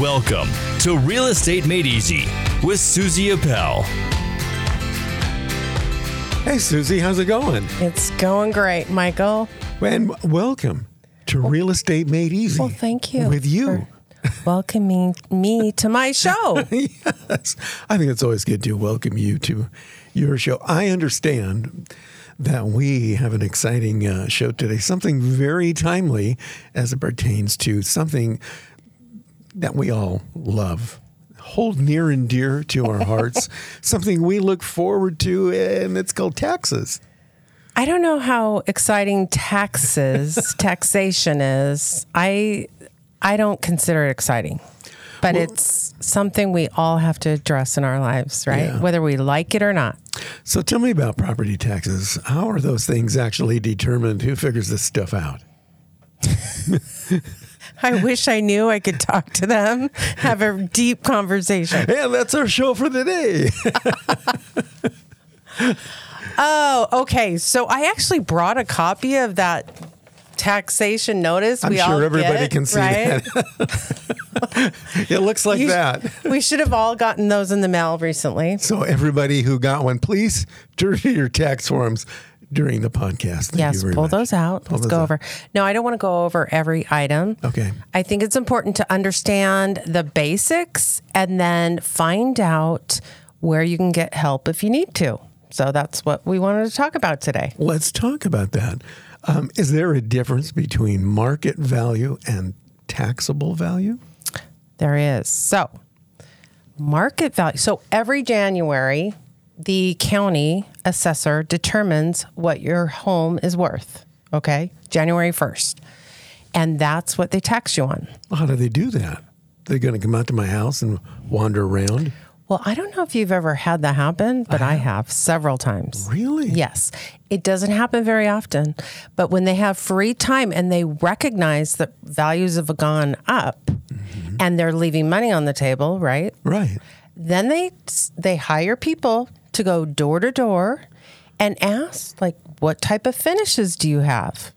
Welcome to Real Estate Made Easy with Suzy Appel. Hey, Suzy, how's it going? It's going great, Michael. And welcome to Real Estate Made Easy. Well, thank you With you. welcoming me to my show. yes. I think it's always good to welcome you to your show. I understand that we have an exciting uh, show today, something very timely as it pertains to something that we all love. Hold near and dear to our hearts, something we look forward to, and it's called taxes. I don't know how exciting taxes, taxation is. I I don't consider it exciting. But it's something we all have to address in our lives, right? Yeah. Whether we like it or not. So tell me about property taxes. How are those things actually determined? Who figures this stuff out? I wish I knew I could talk to them, have a deep conversation. And that's our show for today. Oh, okay. So I actually brought a copy of that taxation notice. I'm we all sure everybody get, can see right? that. it looks like You- that. We should have all gotten those in the mail recently. So everybody who got one, please turn to your tax forms during the podcast. Thank yes, pull much. those out. Pull Let's those go out. over. No, I don't want to go over every item. Okay. I think it's important to understand the basics and then find out where you can get help if you need to. So that's what we wanted to talk about today. Let's talk about that. Um, is there a difference between market value and taxable value? There is. So, market value. So, every January, the county assessor determines what your home is worth. Okay. January 1st. And that's what they tax you on. Well, how do they do that? They're going to come out to my house and wander around? Well, I don't know if you've ever had that happen, but I have several times. Really? Yes. It doesn't happen very often, but when they have free time and they recognize that values have gone up mm-hmm. and they're leaving money on the table, right? Right. Then they they hire people to go door to door and ask like what type of finishes do you have?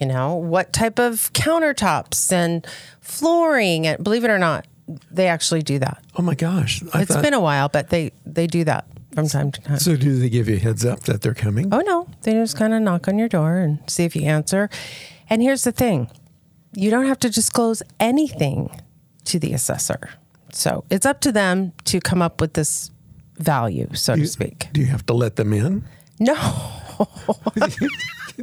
You know, what type of countertops and flooring and believe it or not, they actually do that. Oh my gosh. I It's thought- been a while, but they they do that from time to time. So do they give you a heads up that they're coming? Oh no, they just kind of knock on your door and see if you answer. And here's the thing: you don't have to disclose anything to the assessor. So it's up to them to come up with this value, so to speak. Do you have to let them in? No,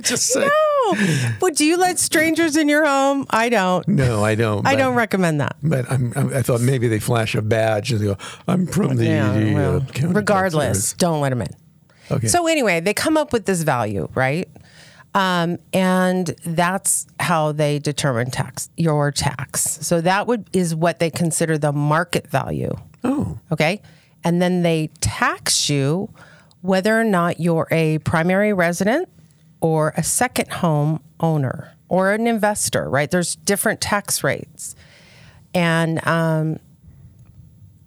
Just say no. But do you let strangers in your home? I don't. no. I don't. I but- don't recommend that. But I'm, I'm, I thought maybe they flash a badge and they go, "I'm from the." Yeah, the, well, uh, county tax regardless, don't let them in. Okay. So anyway, they come up with this value, right? Um, and that's how they determine tax your tax. So that would is what they consider the market value. Oh, Okay, and then they tax you whether or not you're a primary resident or a second home owner or an investor. Right? There's different tax rates, and um,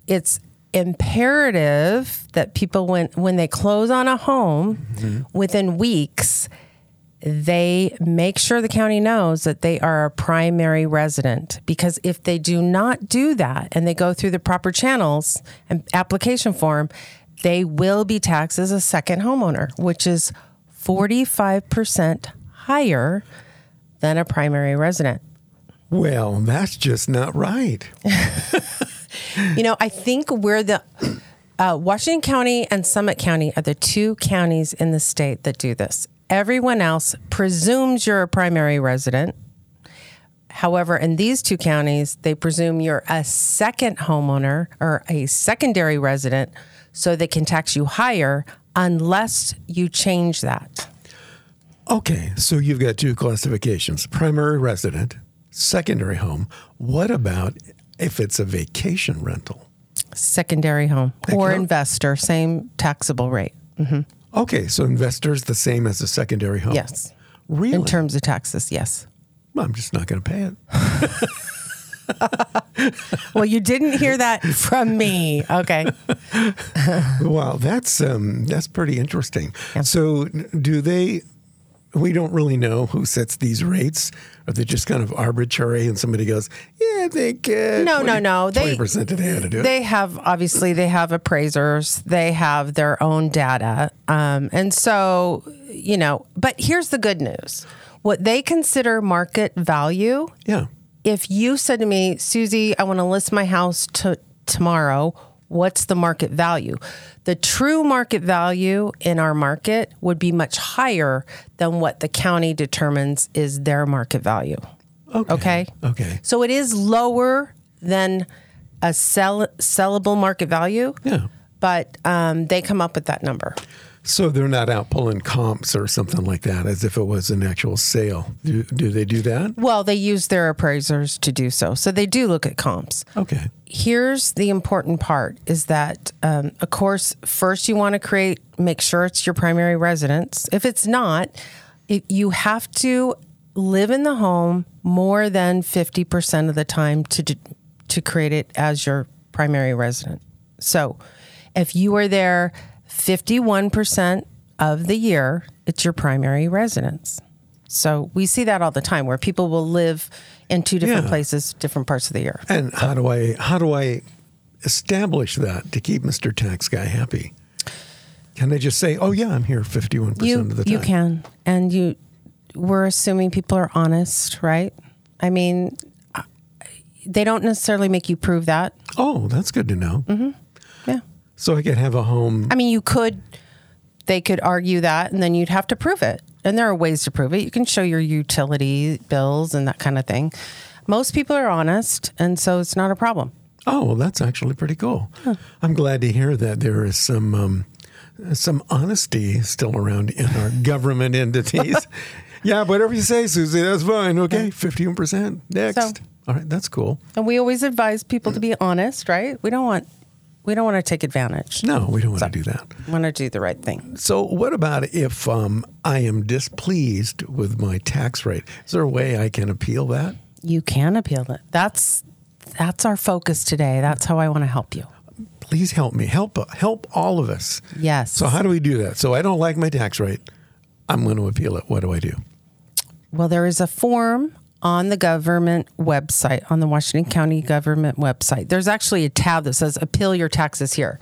it's imperative that people when when they close on a home within weeks they make sure the county knows that they are a primary resident because if they do not do that and they go through the proper channels and application form they will be taxed as a second homeowner which is 45% higher than a primary resident well, that's just not right. You know, I think we're the uh, Washington County and Summit County are the two counties in the state that do this. Everyone else presumes you're a primary resident. However, in these two counties, they presume you're a second homeowner or a secondary resident, so they can tax you higher unless you change that. Okay, so you've got two classifications: primary resident, secondary home. What about if it's a vacation rental? Secondary home or investor, same taxable rate. Mm-hmm. Okay, so investors the same as a secondary home. Yes. really? In terms of taxes, yes. Well, I'm just not going to pay it. Well, you didn't hear that from me. Okay. well, that's um, that's pretty interesting. So, do they? We don't really know who sets these rates. Are they just kind of arbitrary? And somebody goes, "Yeah, I think uh, No, no, no. They- percent today had to do it. They have obviously they have appraisers. They have their own data, um, and so you know. But here's the good news: what they consider market value. yeah. If you said to me, Suzy, I want to list my house to tomorrow. What's the market value? The true market value in our market would be much higher than what the county determines is their market value. Okay. Okay. Okay. So it is lower than a sell, sellable market value. Yeah. But um, they come up with that number. So they're not out pulling comps or something like that, as if it was an actual sale. Do, do they do that? Well, they use their appraisers to do so. So they do look at comps. Okay. Here's the important part is that, um, of course, first you want to create, make sure it's your primary residence. If it's not, it, you have to live in the home more than 50% of the time to, to create it as your primary resident. So if you are there 51% of the year, it's your primary residence. So we see that all the time where people will live in two different Yeah. places, different parts of the year. And how do I how do I establish that to keep Mr. Tax Guy happy? Can they just say, "Oh yeah, I'm here 51 percent you of the time"? you can and you we're assuming people are honest right i mean they don't necessarily make you prove that Oh, that's good to know. Mm-hmm. yeah So I could have a home. i mean you could they could argue that and then you'd have to prove it and there are ways to prove it you can show your utility bills and that kind of thing most people are honest and so it's not a problem Oh, well, that's actually pretty cool. I'm glad to hear that there is some um, some honesty still around in our government entities. Yeah, whatever you say, Suzy, that's fine. Okay, 51% next. So- All right, that's cool. and we always advise people to be honest right we don't want we don't want to take advantage No, we don't want to do that. we want to do the right thing So, what about if um, I am displeased with my tax rate? Is there a way I can appeal that? you can appeal it that's that's our focus today that's how i want to help you Please help me. Help help all of us. Yes. So, how do we do that? So, I don't like my tax rate. I'm going to appeal it. What do I do? Well, there is a form on the government website, on the Washington County government website. There's actually a tab that says appeal your taxes here.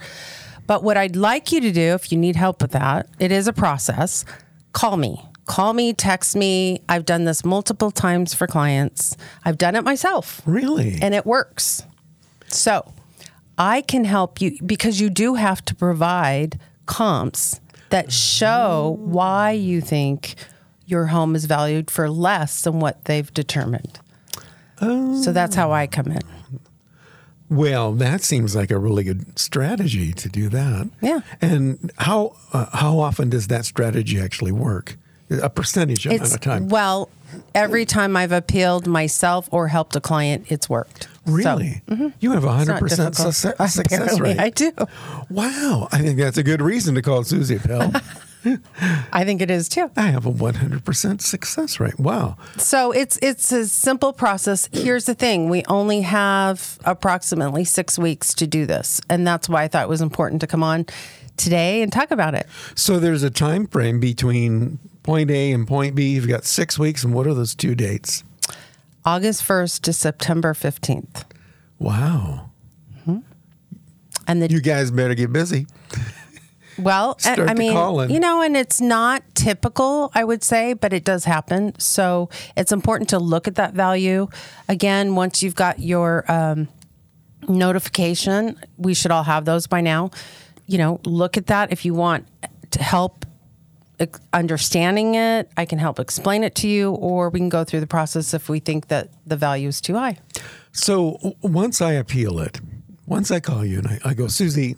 But what I'd like you to do, if you need help with that, it is a process. Call me. Call me, text me. I've done this multiple times for clients. I've done it myself Really? and it works. So I can help you because you do have to provide comps that show why you think your home is valued for less than what they've determined. So that's how I come in. Well, that seems like a really good strategy to do that. Yeah. And how uh, how often does that strategy actually work? A percentage amount It's of time. well, every time I've appealed myself or helped a client, it's worked. So, Really? You have a 100% success, success rate. I do. Wow, I think that's a good reason to call Suzy Appel. I think it is too. I have a one hundred percent success rate. Wow. So it's it's a simple process. Here's the thing: we only have approximately six weeks to do this, and that's why I thought it was important to come on today and talk about it. So there's a time frame between point A and point B. You've got six weeks, and what are those two dates? August first to September fifteenth, Wow. Mm-hmm. and the You guys better get busy. Well, I- Start I mean, calling. you know, and it's not typical, I would say, but it does happen. So it's important to look at that value again once you've got your um, notification. We should all have those by now. You know, look at that if you want to help understanding it. I can help explain it to you, or we can go through the process if we think that the value is too high. So once I appeal it, once I call you and I, I go, Suzy,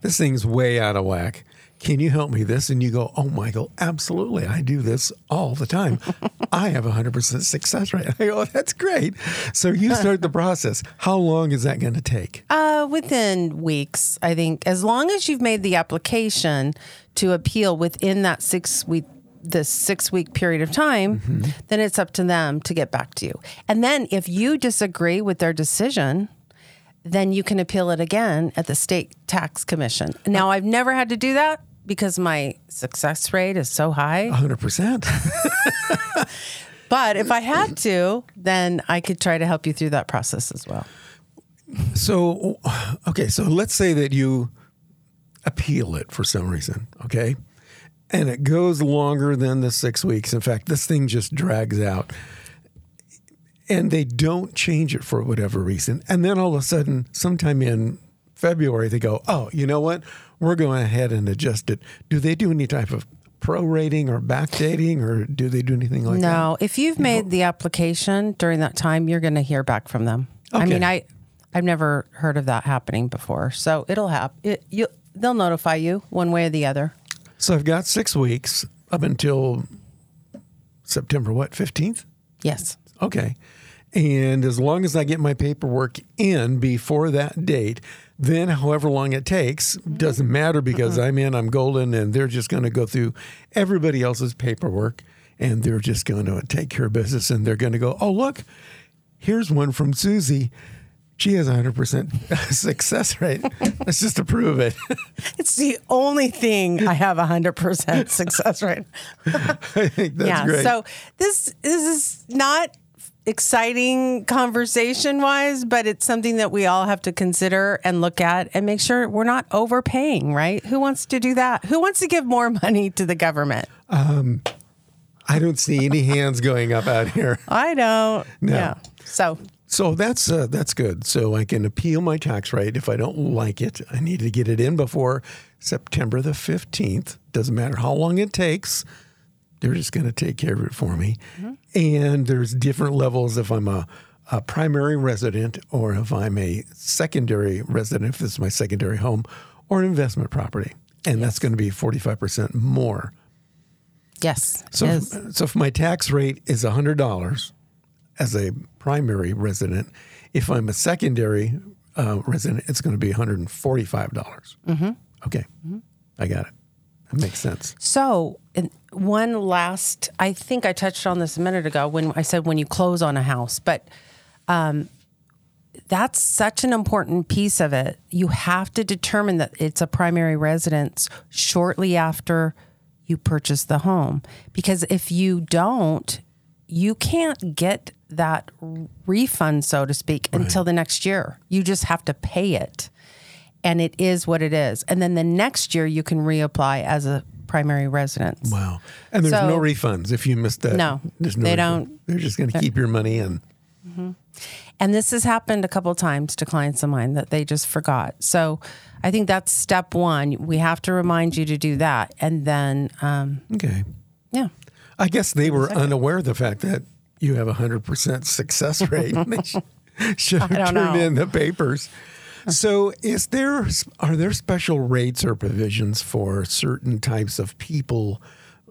this thing's way out of whack. Can you help me this? And you go, Oh, Michael, absolutely. I do this all the time. I have a 100% success rate. I go, That's great. So you start the process. How long is that going to take? Uh, within weeks, I think, as long as you've made the application to appeal within that six week this six week period of time, then it's up to them to get back to you. And then if you disagree with their decision, then you can appeal it again at the state tax commission. Now, I've never had to do that because my success rate is so high. 100%. But if I had to, then I could try to help you through that process as well. So, okay, so let's say that you appeal it for some reason, okay? And it goes longer than the six weeks. In fact, this thing just drags out. And they don't change it for whatever reason. And then all of a sudden, sometime in February, they go, oh, you know what? We're going ahead and adjust it. Do they do any type of prorating or backdating or do they do anything like that? No, if you've made the application during that time, you're going to hear back from them. I mean, I I've never heard of that happening before, so it'll happen. It, you, they'll notify you one way or the other. So I've got six weeks up until September, what, 15th? Yes. Okay. And as long as I get my paperwork in before that date, then however long it takes mm-hmm. doesn't matter because uh-huh. I'm in, I'm golden, and they're just going to go through everybody else's paperwork and they're just going to take care of business and they're going to go, oh, look, here's one from Suzy. She has a 100% success rate. Let's just approve it. It's the only thing I have a hundred percent success rate. I think that's yeah. great. So this this is not exciting conversation wise, but it's something that we all have to consider and look at and make sure we're not overpaying, right? Who wants to do that? Who wants to give more money to the government? Um, I don't see any hands going up out here. I don't. No. Yeah. So So that's uh, that's good. So I can appeal my tax rate if I don't like it. I need to get it in before September the fifteenth. Doesn't matter how long it takes. They're just going to take care of it for me. Mm-hmm. And there's different levels if I'm a, a primary resident or if I'm a secondary resident, if this is my secondary home, or an investment property. And that's going to be 45% more. yes. So, yes. if, so if my tax rate is $100 as a primary resident, if I'm a secondary uh, resident, it's going to be $145. dollars mm-hmm. Okay. Mm-hmm. I got it. That makes sense. So, and one last, I think I touched on this a minute ago when I said when you close on a house, but um, that's such an important piece of it. You have to determine that it's a primary residence shortly after you purchase the home. Because if you don't, you can't get that refund, so to speak, until the next year. You just have to pay it and it is what it is. And then the next year you can reapply as a primary residence. Wow. And there's So- no refunds if you missed that. No, there's no they refund. don't- They're just going to keep your money in. And this has happened a couple times to clients of mine that they just forgot. So I think that's step one. We have to remind you to do that. And then, um, Okay. yeah. I guess they were unaware of the fact that you have a 100% success rate. they should have turned know. in the papers. So, is there are there special rates or provisions for certain types of people,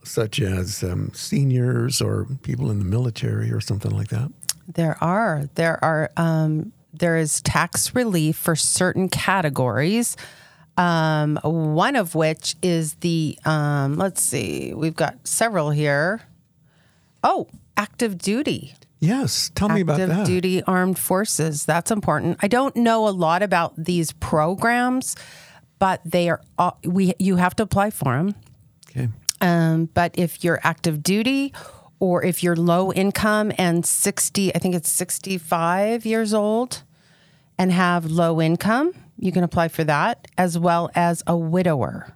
such as um, seniors or people in the military or something like that? There are. There are. Um, there is tax relief for certain categories. Um, one of which is the. Um, let's see. We've got several here. Oh, active duty. Yes, tell me about active that. duty armed forces. That's important. I don't know a lot about these programs, but they are. We you have to apply for them. Okay. Um, but if you're active duty or if you're low income and 60, I think it's 65 years old and have low income, you can apply for that, as well as a widower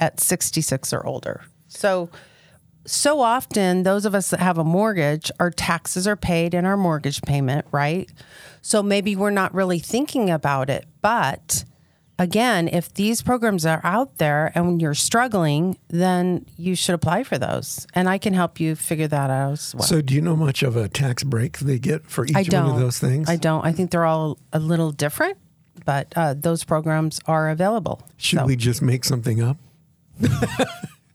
at 66 or older. So, so often those of us that have a mortgage, our taxes are paid in our mortgage payment, right? So maybe we're not really thinking about it. But again, if these programs are out there and you're struggling, then you should apply for those. And I can help you figure that out as well. So, do you know much of a tax break they get for each one of those things? I don't. I think they're all a little different, but uh, those programs are available. Should So- we just make something up?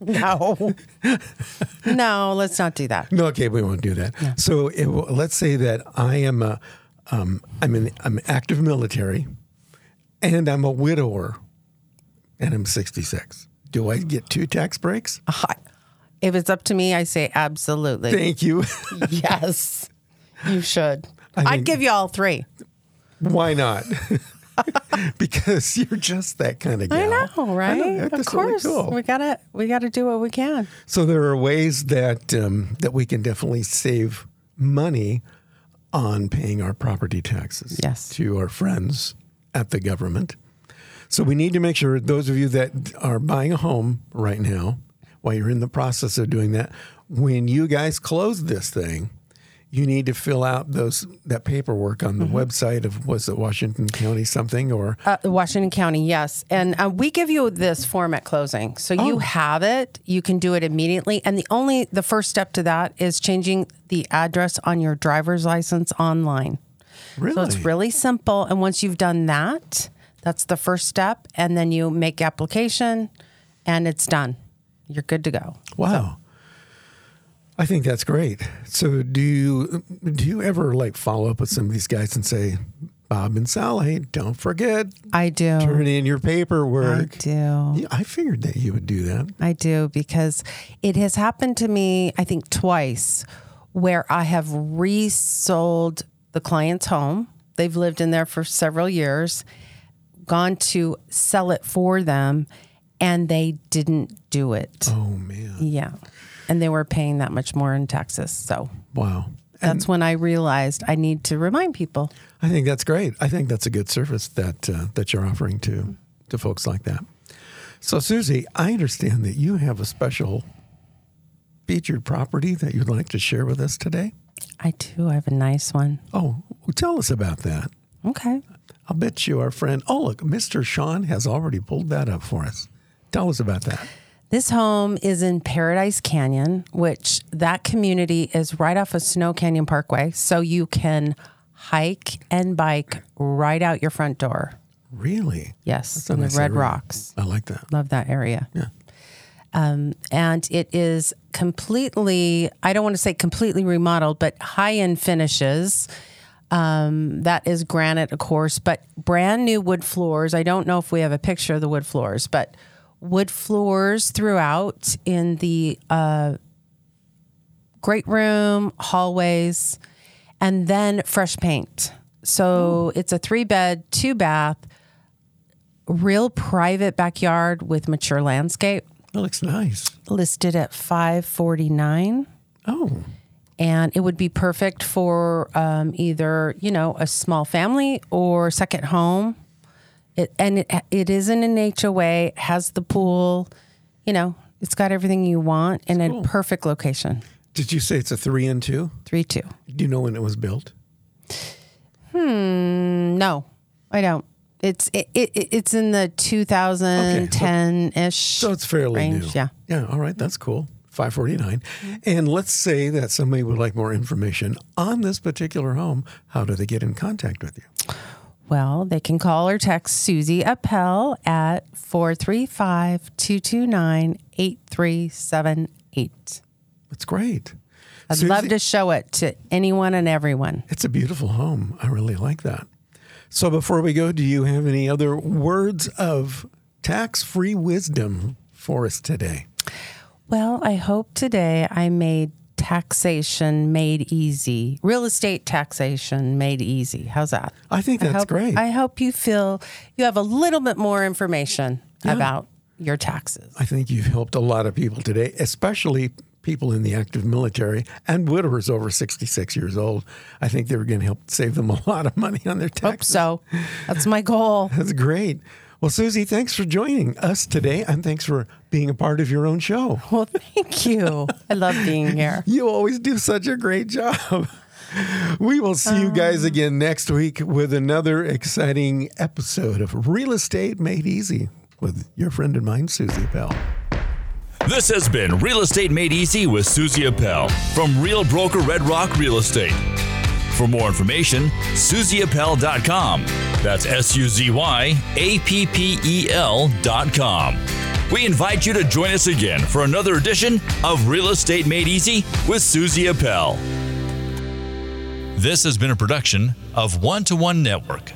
No. no, let's not do that. No, okay, we won't do that. So it, let's say that I am a, um, I'm an I'm active military, and I'm a widower, and I'm 66. Do I get two tax breaks? If it's up to me, I say absolutely. Thank you. yes, you should. I I'd think- give you all three. Why not? because you're just that kind of gal. I know, right? I know. of That's really course, cool. we gotta we gotta do what we can. So there are ways that um, that we can definitely save money on paying our property taxes Yes. to our friends at the government. So we need to make sure those of you that are buying a home right now, while you're in the process of doing that, when you guys close this thing, you need to fill out those that paperwork on the website of was it Washington County something or Uh, Washington County, yes. And uh, we give you this form at closing. So Oh. you have it. You can do it immediately. And the only, the first step to that is changing the address on your driver's license online. really So it's really simple. And once you've done that, that's the first step. And then you make application and it's done. You're good to go. Wow. I think that's great. So do you do you ever like follow up with some of these guys and say, Bob and Sally, don't forget, I do. turn in your paperwork. I do. Yeah, I figured that you would do that. I do because it has happened to me, I think, twice where I have resold the client's home. They've lived in there for several years, gone to sell it for them, and they didn't do it. Oh man. Yeah. And they were paying that much more in taxes. So Wow. that's when I realized I need to remind people. I think that's great. I think that's a good service that uh, that you're offering to to folks like that. So Suzy, I understand that you have a special featured property that you'd like to share with us today. I do. I have a nice one. Oh, tell us about that. Okay. I'll bet you our friend, oh, look, Mr. Sean has already pulled that up for us. Tell us about that. This home is in Paradise Canyon, which that community is right off of Snow Canyon Parkway. So you can hike and bike right out your front door. Really? Yes, in nice the Red area. Rocks. I like that. Love that area. Yeah. Um, and it is completely, I don't want to say completely remodeled, but high end finishes. Um, that is granite, of course, but brand new wood floors. I don't know if we have a picture of the wood floors, but wood floors throughout in the uh, great room, hallways, and then fresh paint. So it's a three bed, two bath, real private backyard with mature landscape. That looks nice. listed at 549 Oh, and it would be perfect for um, either you know a small family or second home it, and it, it is in an HOA has the pool you know it's got everything you want in a perfect location did you say it's a three and two? 3-2 Do you know when it was built? Hmm. No I don't it's it, it it's in the 2010-ish So it's fairly range new. yeah Yeah. All right. That's cool. 549. And let's say that somebody would like more information on this particular home. How do they get in contact with you? Well, they can call or text Suzy Appel at 435 229 8378. That's great. I'd Suzy- love to show it to anyone and everyone. It's a beautiful home. I really like that. So before we go, do you have any other words of tax free wisdom for us today? Well, I hope today I made taxation made easy, real estate taxation made easy. How's that? I think that's I hope, great. I hope you feel you have a little bit more information about your taxes. I think you've helped a lot of people today, especially people in the active military and widowers over 66 years old. I think they were going to help save them a lot of money on their Hope taxes. so. That's my goal. That's great. Well, Suzy, thanks for joining us today and thanks for being a part of your own show. Well, thank you. I love being here. You always do such a great job. We will see you guys um, again next week with another exciting episode of Real Estate Made Easy with your friend and mine, Suzy Appel. This has been Real Estate Made Easy with Suzy Appel from Real Broker Red Rock Real Estate. For more information, suzyappel.com. That's S U Z Y A P P E L.com. We invite you to join us again for another edition of Real Estate Made Easy with Suzy Appel. This has been a production of One to One Network.